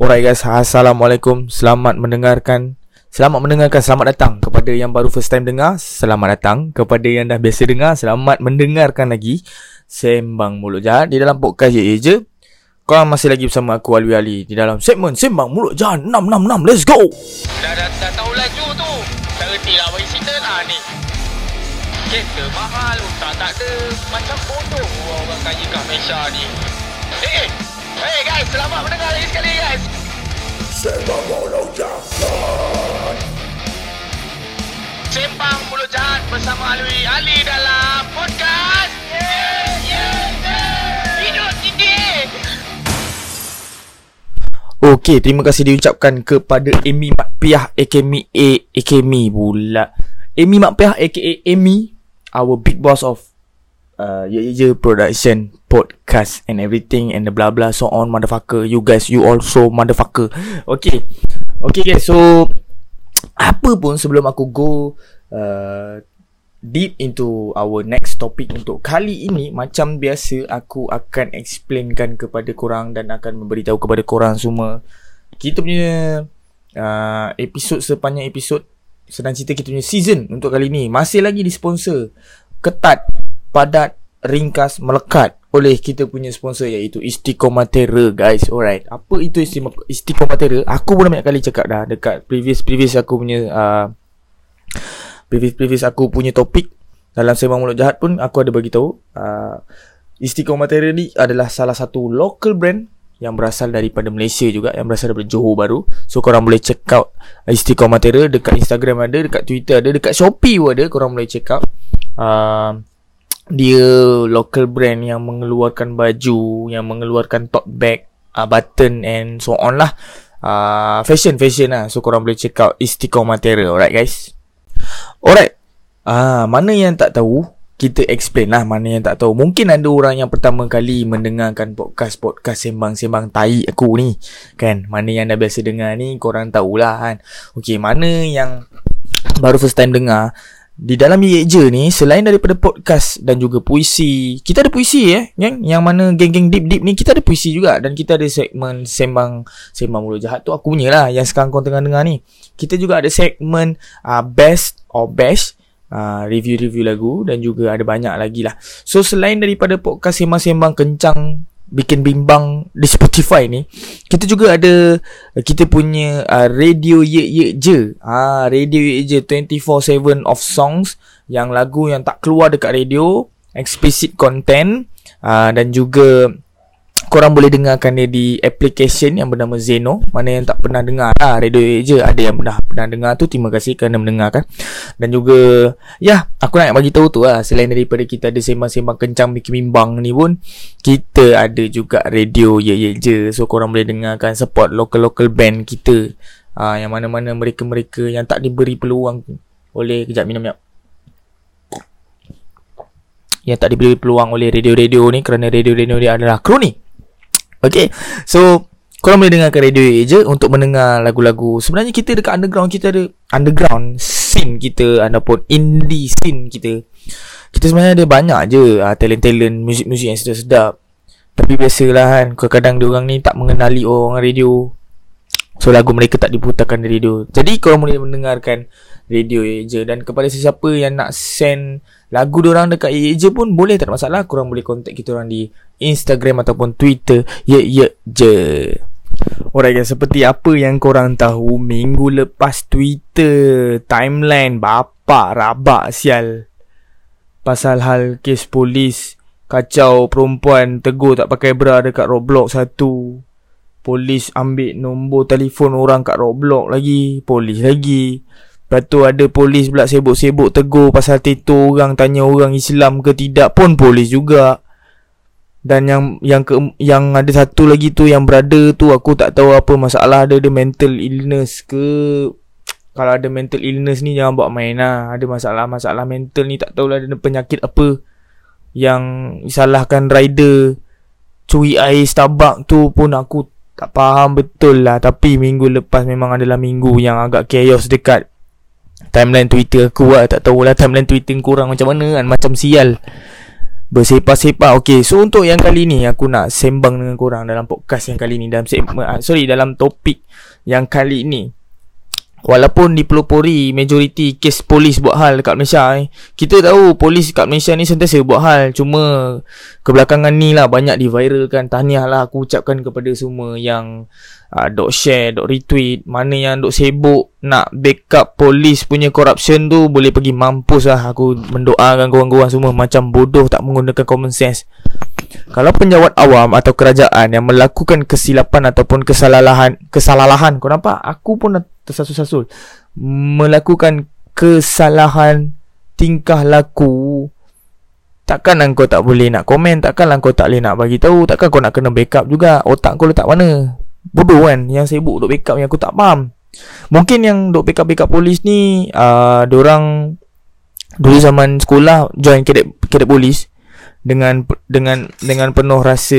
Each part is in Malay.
Alright guys, Assalamualaikum. Selamat mendengarkan. Selamat mendengarkan, selamat datang Kepada yang baru first time dengar. Selamat datang Kepada yang dah biasa dengar. Selamat mendengarkan lagi Sembang Mulut Jahat Di dalam podcast Ye Je. Korang masih lagi bersama aku Alwi Ali Di dalam segmen Sembang Mulut Jahat 666 Let's go! Dah, dah, dah tahu laju tu. Tak reti lah bagi cerita lah ni. Kereta mahal Tak tak ada. Macam bodoh orang kaya kat Malaysia ni. Eh eh Hey guys Selamat mendengar lagi sekali guys. Sembang Mulut Jahat. Sembang Mulut Jahat Bersama Alwi Ali dalam podcast. Yeah Yeah Yeah Hidup tinggi Okey, terima kasih diucapkan kepada Amy Makpiah aka Mi A aka Mi pula. Amy Makpiah aka Amy, our big boss of uh, Ye Ye Je production, podcast and everything and the blah blah so on motherfucker. You guys, you also motherfucker. Okay. Okay guys, so apa pun sebelum aku go uh, deep into our next topic untuk kali ini macam biasa aku akan explainkan kepada korang dan akan memberitahu kepada korang semua kita punya uh, episod sepanjang episod sedang cerita kita punya season untuk kali ini masih lagi disponsor ketat padat ringkas melekat oleh kita punya sponsor iaitu Istiqomatera guys alright apa itu Istiqom- Istiqomatera aku pun banyak kali cakap dah dekat previous previous aku punya uh, previous-previous aku punya topik dalam Sembang Mulut Jahat pun aku ada bagi tahu uh, Istiqomatera ni adalah salah satu local brand yang berasal daripada Malaysia juga yang berasal daripada Johor Baru. So korang boleh check out Istiqomatera dekat Instagram ada, dekat Twitter ada, dekat Shopee pun ada, korang boleh check out. Uh, dia local brand yang mengeluarkan baju, yang mengeluarkan tote bag, uh, button and so on lah. Uh, fashion fashion lah. So korang boleh check out Istiqomatera. Alright guys. Alright. Ah, mana yang tak tahu, kita explain lah mana yang tak tahu. Mungkin ada orang yang pertama kali mendengarkan podcast-podcast sembang-sembang tai aku ni. Kan? Mana yang dah biasa dengar ni, korang tahulah kan. Okay, mana yang baru first time dengar. Di dalam Ye Je ni, selain daripada podcast dan juga puisi. Kita ada puisi eh. Yang, yang mana geng-geng deep-deep ni, kita ada puisi juga. Dan kita ada segmen sembang, sembang mulut jahat tu aku punya lah. Yang sekarang korang tengah dengar ni. Kita juga ada segmen uh, best or best uh, review-review lagu dan juga ada banyak lagi lah. So selain daripada podcast sembang-sembang kencang bikin bimbang di Spotify ni, kita juga ada kita punya uh, radio ye ye je. Ah radio ye je 24/7 of songs yang lagu yang tak keluar dekat radio, explicit content uh, dan juga korang boleh dengarkan dia di application yang bernama Zeno. Mana yang tak pernah dengar lah Radio je Ada yang dah pernah dengar tu Terima kasih kerana mendengarkan. Dan juga Ya Aku nak bagi tahu tu lah. Selain daripada kita ada sembang-sembang kencang Bikin bimbang ni pun Kita ada juga radio Ye Ye Je. So korang boleh dengarkan Support local-local band kita. Uh, Yang mana-mana mereka-mereka Yang tak diberi peluang Oleh Kejap minum jap yang tak diberi peluang oleh radio-radio ni kerana radio-radio ni adalah kroni Okay So Korang boleh dengarkan radio je Untuk mendengar lagu-lagu. Sebenarnya kita dekat underground Kita ada underground Scene kita Ataupun indie scene kita. Kita sebenarnya ada banyak je uh, Talent-talent Muzik-muzik yang sedap-sedap. Tapi biasalah kan Kadang-kadang diorang ni Tak mengenali orang radio. So lagu mereka tak diputarkan di radio. Jadi korang boleh mendengarkan Radio je Dan kepada sesiapa yang nak send Lagu diorang dekat je pun Boleh tak ada masalah. Korang boleh contact kita orang di Instagram ataupun Twitter Ye Ye je. Alright guys Seperti apa yang korang tahu Minggu lepas Twitter Timeline Bapak Rabak sial. Pasal hal kes polis Kacau perempuan Tegur tak pakai bra dekat Roblox satu. Polis ambil nombor telefon orang kat Roblox lagi Polis lagi. Lepas tu ada polis pula sibuk-sibuk tegur pasal tato orang Tanya orang Islam ke tidak pun polis juga Dan yang yang ke, yang ada satu lagi tu yang berada tu Aku tak tahu apa masalah ada Ada mental illness ke. Kalau ada mental illness ni jangan buat main lah. Ada masalah-masalah mental ni tak tahulah ada penyakit apa. Yang salahkan rider Curi air Starbucks tu pun aku tak faham betul lah. Tapi minggu lepas memang adalah minggu yang agak chaos dekat Timeline Twitter aku lah Tak tahulah timeline Twitter kurang macam mana kan Macam sial Bersepah-sepah Okay so untuk yang kali ni Aku nak sembang dengan korang Dalam podcast yang kali ni Dalam segmen ah, Sorry dalam topik Yang kali ni Walaupun dipelopori majoriti kes polis buat hal dekat Malaysia eh. Kita tahu polis dekat Malaysia ni sentiasa buat hal Cuma kebelakangan ni lah banyak diviralkan Tahniah lah aku ucapkan kepada semua yang uh, Dok share, dok retweet Mana yang dok sibuk nak backup polis punya corruption tu Boleh pergi mampus lah. Aku mendoakan korang-korang semua macam bodoh tak menggunakan common sense. Kalau penjawat awam atau kerajaan yang melakukan kesilapan ataupun kesalahan kesalahan kau nampak? Aku pun tersasul-sasul. Melakukan kesalahan tingkah laku takkan kau tak boleh nak komen takkan kau tak boleh nak bagi tahu takkan kau nak kena backup juga otak kau letak mana bodoh kan yang sibuk duk backup yang aku tak faham. Mungkin yang duk backup backup polis ni uh, orang dulu zaman sekolah join cadet cadet polis dengan dengan dengan penuh rasa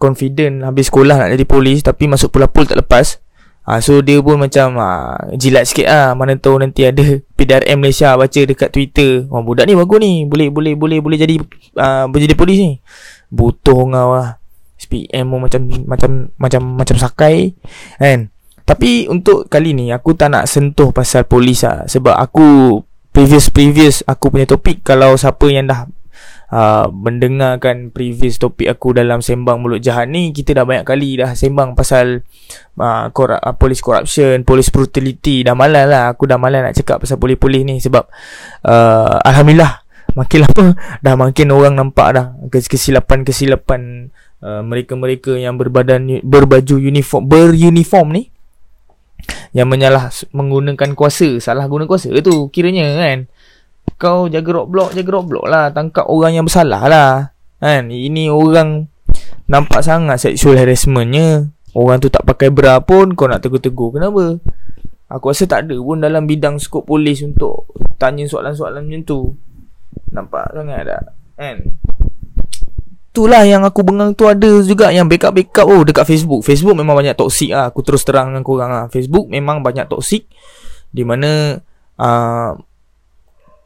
confident. Habis sekolah nak jadi polis tapi masuk pulapul tak lepas. Ha, so dia pun macam ha, jilat sikit lah. Mana tahu nanti ada PDRM Malaysia baca dekat Twitter. Oh budak ni bagus ni. Boleh boleh boleh boleh jadi uh, Boleh jadi polis ni. Butuh ngau lah SPM pun macam Macam Macam macam sakai Kan? Tapi untuk kali ni Aku tak nak sentuh pasal polis lah. Sebab aku Previous-previous Aku punya topik Kalau siapa yang dah uh, mendengarkan previous topik aku dalam sembang mulut jahat ni kita dah banyak kali dah sembang pasal uh, kor- uh, police corruption, police brutality. Dah malas lah. Aku dah malas nak cakap pasal polis-polis ni sebab uh, alhamdulillah makin lama dah makin orang nampak dah. Kesilapan-kesilapan uh, mereka-mereka yang berbadan berbaju uniform beruniform ni yang menyalah menggunakan kuasa salah guna kuasa tu kiranya kan. Kau jaga rock block Jaga rock block lah Tangkap orang yang bersalah lah. Kan? Ini orang Nampak sangat sexual harassmentnya. Orang tu tak pakai bra pun Kau nak tegur-tegur Kenapa? Aku rasa tak ada pun Dalam bidang skop polis Untuk Tanya soalan-soalan macam tu. Nampak sangat tak? Kan Itulah yang aku bengang tu ada juga Yang backup-backup. Oh dekat Facebook. Facebook memang banyak toxic lah. Aku terus terang dengan korang lah. Facebook memang banyak toxic. Di mana uh,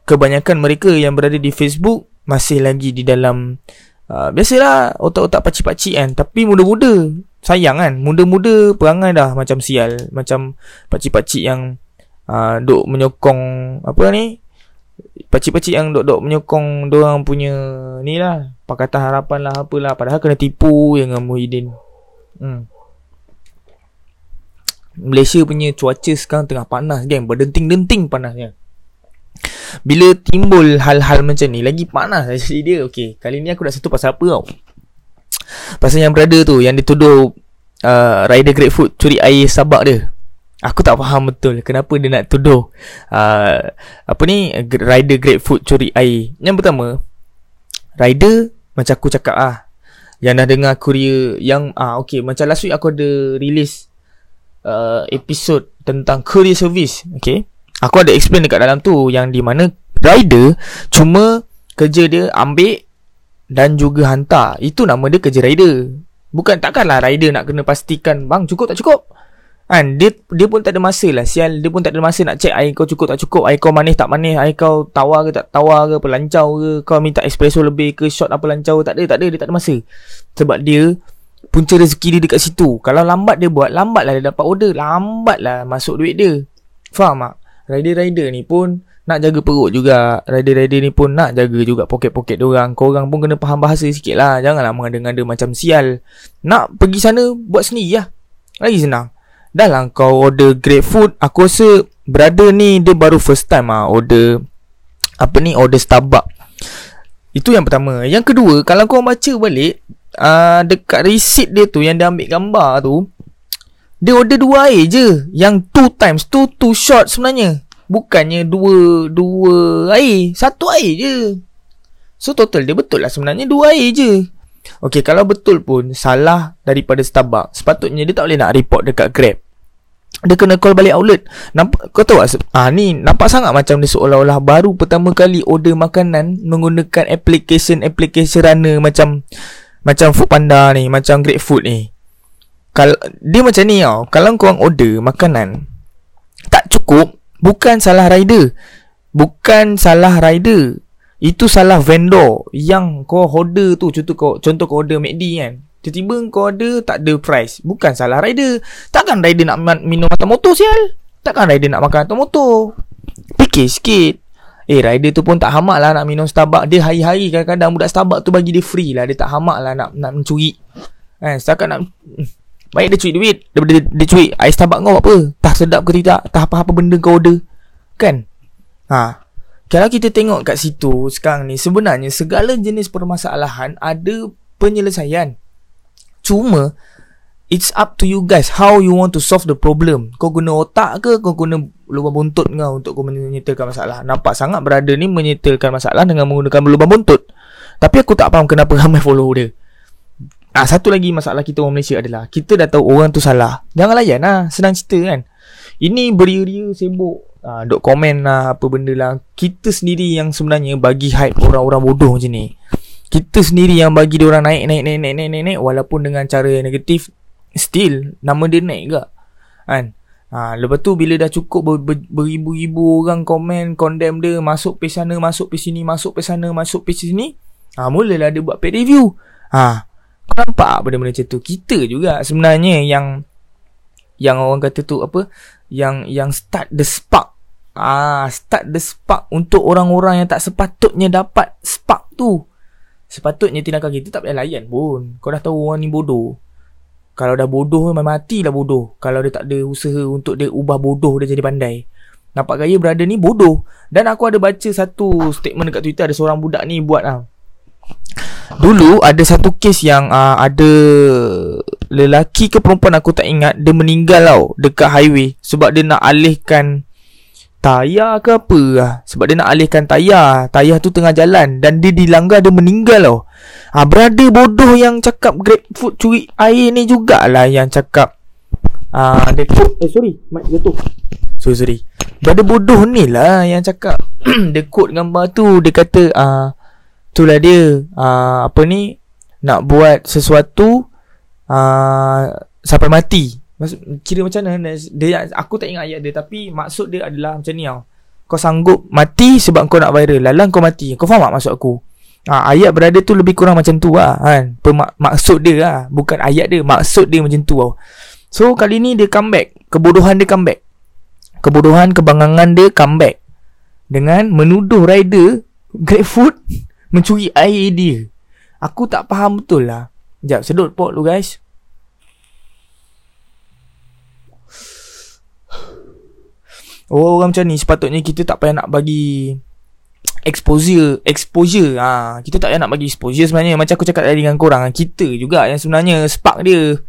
kebanyakan mereka yang berada di Facebook masih lagi di dalam uh, biasalah otak-otak pacik-pacik kan. Tapi muda-muda sayang kan. Muda-muda perangai dah macam sial. Macam pacik-pacik yang uh, duk menyokong apa ni pacik-pacik yang duk-duk menyokong orang punya ni lah Pakatan Harapan lah apalah. Padahal kena tipu dengan Muhyiddin. Hmm. Malaysia punya cuaca sekarang tengah panas geng. Berdenting-denting panasnya. Bila timbul hal-hal macam ni Lagi panas jadi dia. Okay Kali ni aku nak satu pasal apa tau? Pasal yang berada tu Yang dituduh uh, Rider Grapefruit Curi air sabak dia Aku tak faham betul Kenapa dia nak tuduh uh, Apa ni Rider Grapefruit curi air. Yang pertama Rider Macam aku cakap ah Yang dah dengar Korea Yang ah Okay Macam last week aku ada Release uh, Episode Tentang Courier Service Okay Aku ada explain dekat dalam tu Yang di mana Rider Cuma Kerja dia ambil Dan juga hantar. Itu nama dia kerja rider. Bukan takkanlah rider nak kena pastikan Bang cukup tak cukup Kan dia, dia pun tak ada masa lah. Sial Dia pun tak ada masa nak check Air kau cukup tak cukup Air kau manis tak manis Air kau tawar ke tak tawar ke Pelancau ke Kau minta espresso lebih ke Shot apa lancau Tak ada tak ada Dia tak ada masa. Sebab dia Punca rezeki dia dekat situ. Kalau lambat dia buat Lambat lah dia dapat order Lambat lah masuk duit dia. Faham tak? Rider-rider ni pun nak jaga perut juga. Rider-rider ni pun nak jaga juga poket-poket diorang Korang pun kena faham bahasa sikit lah. Janganlah mengada-ngada macam sial. Nak pergi sana buat sendiri lah. Lagi senang Dah lah kau order great food Aku rasa brother ni dia baru first time lah order Apa ni order Starbucks. Itu yang pertama. Yang kedua kalau kau baca balik uh, Dekat receipt dia tu yang dia ambil gambar tu dia order dua air je. Yang two times tu two shot sebenarnya. Bukannya dua Dua air Satu air je. So total dia betul lah sebenarnya Dua air je Okay kalau betul pun Salah daripada Starbucks Sepatutnya dia tak boleh nak report dekat Grab. Dia kena call balik outlet. Nampak, Kau tahu tak ah, Ni nampak sangat macam dia seolah-olah Baru pertama kali order makanan Menggunakan application-application runner Macam Macam Food Panda ni Macam Grab Food ni. Kalau dia macam ni tau. Kalau kau order makanan tak cukup bukan salah rider. Bukan salah rider Itu salah vendor Yang kau order tu Contoh kau, contoh kau order McD kan. Tiba-tiba kau order Tak ada price. Bukan salah rider. Takkan rider nak minum atau motor sial? Takkan rider nak makan atau motor? Fikir sikit. Eh rider tu pun tak hamak lah Nak minum Starbucks. Dia hari-hari kadang-kadang Budak Starbucks tu bagi dia free lah. Dia tak hamak lah Nak, nak mencuri. Eh setakat nak Baik dia curi duit. Dia, dia, dia curi Ais Starbucks kau apa? Tak sedap ke tidak? Tak apa-apa benda kau order? Kan? Ha kalau kita tengok kat situ sekarang ni sebenarnya segala jenis permasalahan ada penyelesaian. Cuma it's up to you guys how you want to solve the problem. Kau guna otak ke kau guna lubang buntut kau untuk kau menyettelkan masalah. Nampak sangat berada ni menyettelkan masalah dengan menggunakan lubang buntut. Tapi aku tak faham kenapa ramai follow dia. Ah satu lagi masalah kita orang Malaysia adalah kita dah tahu orang tu salah. Jangan layan lah, senang cerita kan. Ini beria-ria sibuk uh, dok komen lah apa benda lah. Kita sendiri yang sebenarnya bagi hype orang-orang bodoh macam ni. Kita sendiri yang bagi dia orang naik naik naik naik naik naik, naik walaupun dengan cara yang negatif still nama dia naik ke kan? Ha, lepas tu bila dah cukup ber, ber, beribu-ribu orang komen condemn dia masuk page sana masuk page sini masuk page sana masuk page sini ha, mulalah dia buat paid review. Ha, kau nampak benda-benda macam tu? Kita juga sebenarnya yang yang orang kata tu apa? Yang yang start the spark ah start the spark untuk orang-orang yang tak sepatutnya dapat spark tu. Sepatutnya tindakan kita tak payah layan pun. Kau dah tahu orang ni bodoh. Kalau dah bodoh memang matilah bodoh. Kalau dia tak ada usaha untuk dia ubah bodoh dia jadi pandai. Nampak gaya berada ni bodoh. Dan aku ada baca satu statement dekat Twitter. Ada seorang budak ni buat ah. Dulu ada satu kes yang uh, ada lelaki ke perempuan aku tak ingat. Dia meninggal tau dekat highway sebab dia nak alihkan tayar ke apa lah. sebab dia nak alihkan tayar. Tayar tu tengah jalan dan dia dilanggar dia meninggal tau. Ha, berada bodoh yang cakap grab food curi air ni jugalah yang cakap. Ah uh, dia eh sorry mic jatuh. Sorry sorry. Berada bodoh ni lah yang cakap. Dia quote gambar tu dia kata ah uh, itulah dia. Uh, apa ni? Nak buat sesuatu uh, sampai mati Maksud, kira macam mana dia, aku tak ingat ayat dia tapi maksud dia adalah macam ni tau. Kau sanggup mati sebab kau nak viral. Lalang kau mati. Kau faham tak maksud aku? Ha, ayat berada tu lebih kurang macam tu lah kan? Pemak, maksud dia lah bukan ayat dia. Maksud dia macam tu tau. So kali ni dia comeback. Kebodohan dia comeback. Kebodohan kebangangan dia comeback. Dengan menuduh rider food mencuri air dia. Aku tak faham betul lah. Sekejap, sedut pot lu guys. Oh, orang macam ni sepatutnya kita tak payah nak bagi exposure, exposure. Ha, kita tak payah nak bagi exposure sebenarnya. Macam aku cakap tadi dengan korang, kita juga yang sebenarnya spark dia.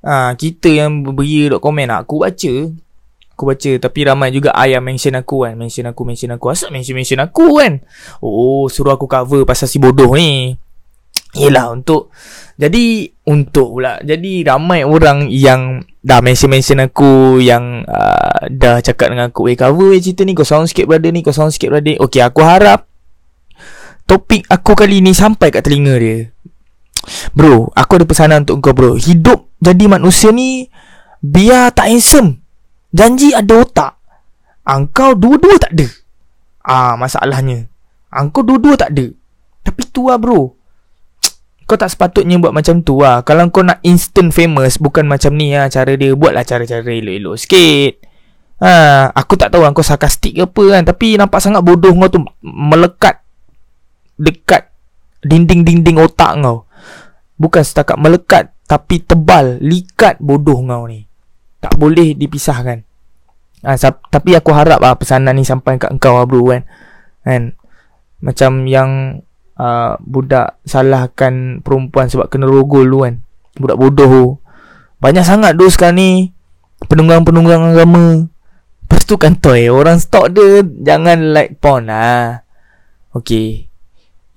Ha, kita yang beria dot komen aku baca aku baca tapi ramai juga ayam mention aku kan mention aku mention aku asal mention mention aku kan oh suruh aku cover pasal si bodoh ni Yelah untuk Jadi Untuk pula. Jadi ramai orang yang Dah mention-mention aku Yang uh, Dah cakap dengan aku Eh cover eh cerita ni Kau sound sikit brother ni Kau sound sikit brother Okay aku harap Topik aku kali ni Sampai kat telinga dia. Bro Aku ada pesanan untuk kau bro. Hidup Jadi manusia ni Biar tak handsome. Janji ada otak. Engkau dua-dua tak ada. Ah Masalahnya. Engkau dua-dua tak ada. Tapi tu lah bro Kau tak sepatutnya buat macam tu lah. Kalau kau nak instant famous Bukan macam ni lah Cara dia. Buatlah cara-cara elok-elok sikit. Ha, Aku tak tahu Kau sarkastik ke apa kan. Tapi nampak sangat bodoh kau tu. Melekat Dekat Dinding-dinding otak kau. Bukan setakat melekat Tapi tebal Likat bodoh kau ni. Tak boleh dipisahkan. Ha, tapi aku harap lah pesanan ni sampai kat engkau lah bro kan. kan? Macam yang uh, budak salahkan perempuan sebab kena rogol tu kan. Budak bodoh. Banyak sangat tu sekarang ni. Penunggang-penunggang agama. Lepas tu kan toy. Orang stok dia jangan like porn lah. Okay.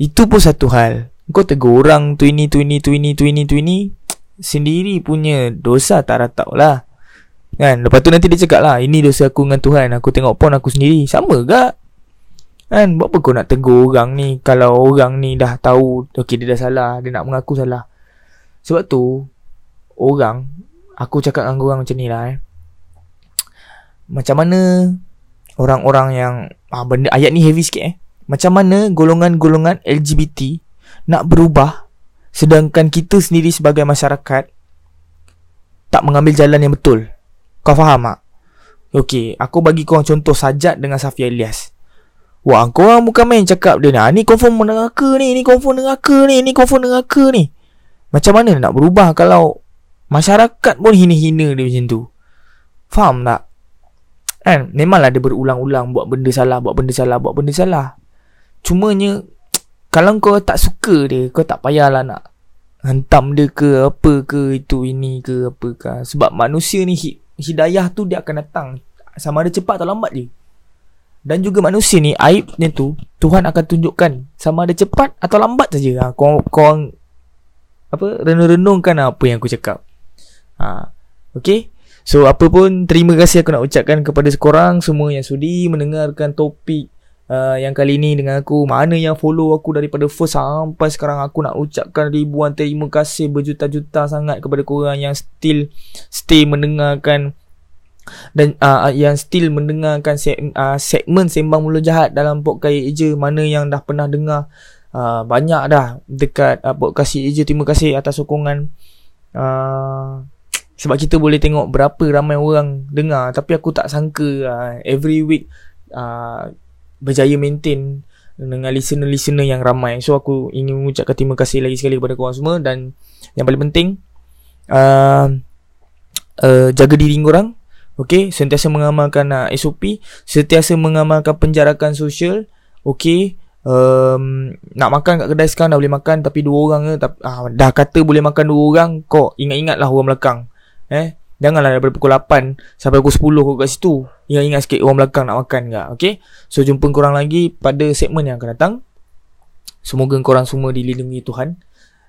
Itu pun satu hal. Kau tegur orang tu ini, tu ini, tu ini, tu ini, tu ini. Sendiri punya dosa tak ratau lah. Kan Lepas tu nanti dia cakap lah Ini dosa aku dengan Tuhan Aku tengok pun aku sendiri Sama ke Kan Buat apa kau nak tegur orang ni Kalau orang ni dah tahu Okay dia dah salah Dia nak mengaku salah Sebab tu Orang Aku cakap dengan orang macam ni lah eh Macam mana Orang-orang yang ah, Benda ayat ni heavy sikit eh Macam mana golongan-golongan LGBT nak berubah sedangkan kita sendiri sebagai masyarakat tak mengambil jalan yang betul. Kau faham tak? Okey, aku bagi kau contoh Sajat dengan Safia Ilyas. Wah, kau orang bukan main cakap dia nak. Ni confirm neraka ni, ni confirm neraka ni, ni confirm neraka ni. Macam mana nak berubah kalau masyarakat pun hina-hina dia macam tu? Faham tak? Kan? Memanglah dia berulang-ulang buat benda salah, buat benda salah, buat benda salah. Cumanya, kalau kau tak suka dia, kau tak payahlah nak hantam dia ke apa ke itu ini ke apa ke. Sebab manusia ni hidayah tu dia akan datang sama ada cepat atau lambat je. Dan juga manusia ni aibnya tu Tuhan akan tunjukkan sama ada cepat atau lambat saja. Ha, kau kau apa renung-renungkan apa yang aku cakap. Ha, okay. So apa pun terima kasih aku nak ucapkan kepada sekorang semua yang sudi mendengarkan topik uh, yang kali ni dengan aku. Mana yang follow aku daripada first sampai sekarang aku nak ucapkan ribuan terima kasih berjuta-juta sangat kepada korang yang still stay mendengarkan dan uh, yang still mendengarkan se- uh, segmen sembang mulut jahat dalam podcast Eja mana yang dah pernah dengar uh, banyak dah dekat uh, podcast Eja. Terima kasih atas sokongan. Uh, sebab kita boleh tengok berapa ramai orang dengar. Tapi aku tak sangka uh, every week uh, berjaya maintain dengan listener-listener yang ramai. So aku ingin mengucapkan terima kasih lagi sekali kepada korang semua. Dan yang paling penting uh, uh, jaga diri korang Okey, sentiasa mengamalkan uh, SOP, sentiasa mengamalkan penjarakan sosial. Okey, um, nak makan kat kedai sekarang dah boleh makan tapi dua orang ke tapi, uh, dah kata boleh makan dua orang, kau ingat-ingatlah orang belakang. Eh, janganlah daripada pukul 8 sampai pukul 10 kau kat situ. Ingat-ingat sikit orang belakang nak makan enggak. Okey. So jumpa korang lagi pada segmen yang akan datang. Semoga korang semua dilindungi Tuhan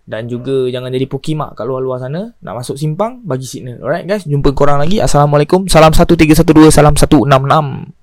dan juga jangan jadi pokimak kat luar-luar sana. Nak masuk simpang bagi signal. Alright guys. Jumpa korang lagi. Assalamualaikum. Salam 1312 salam 166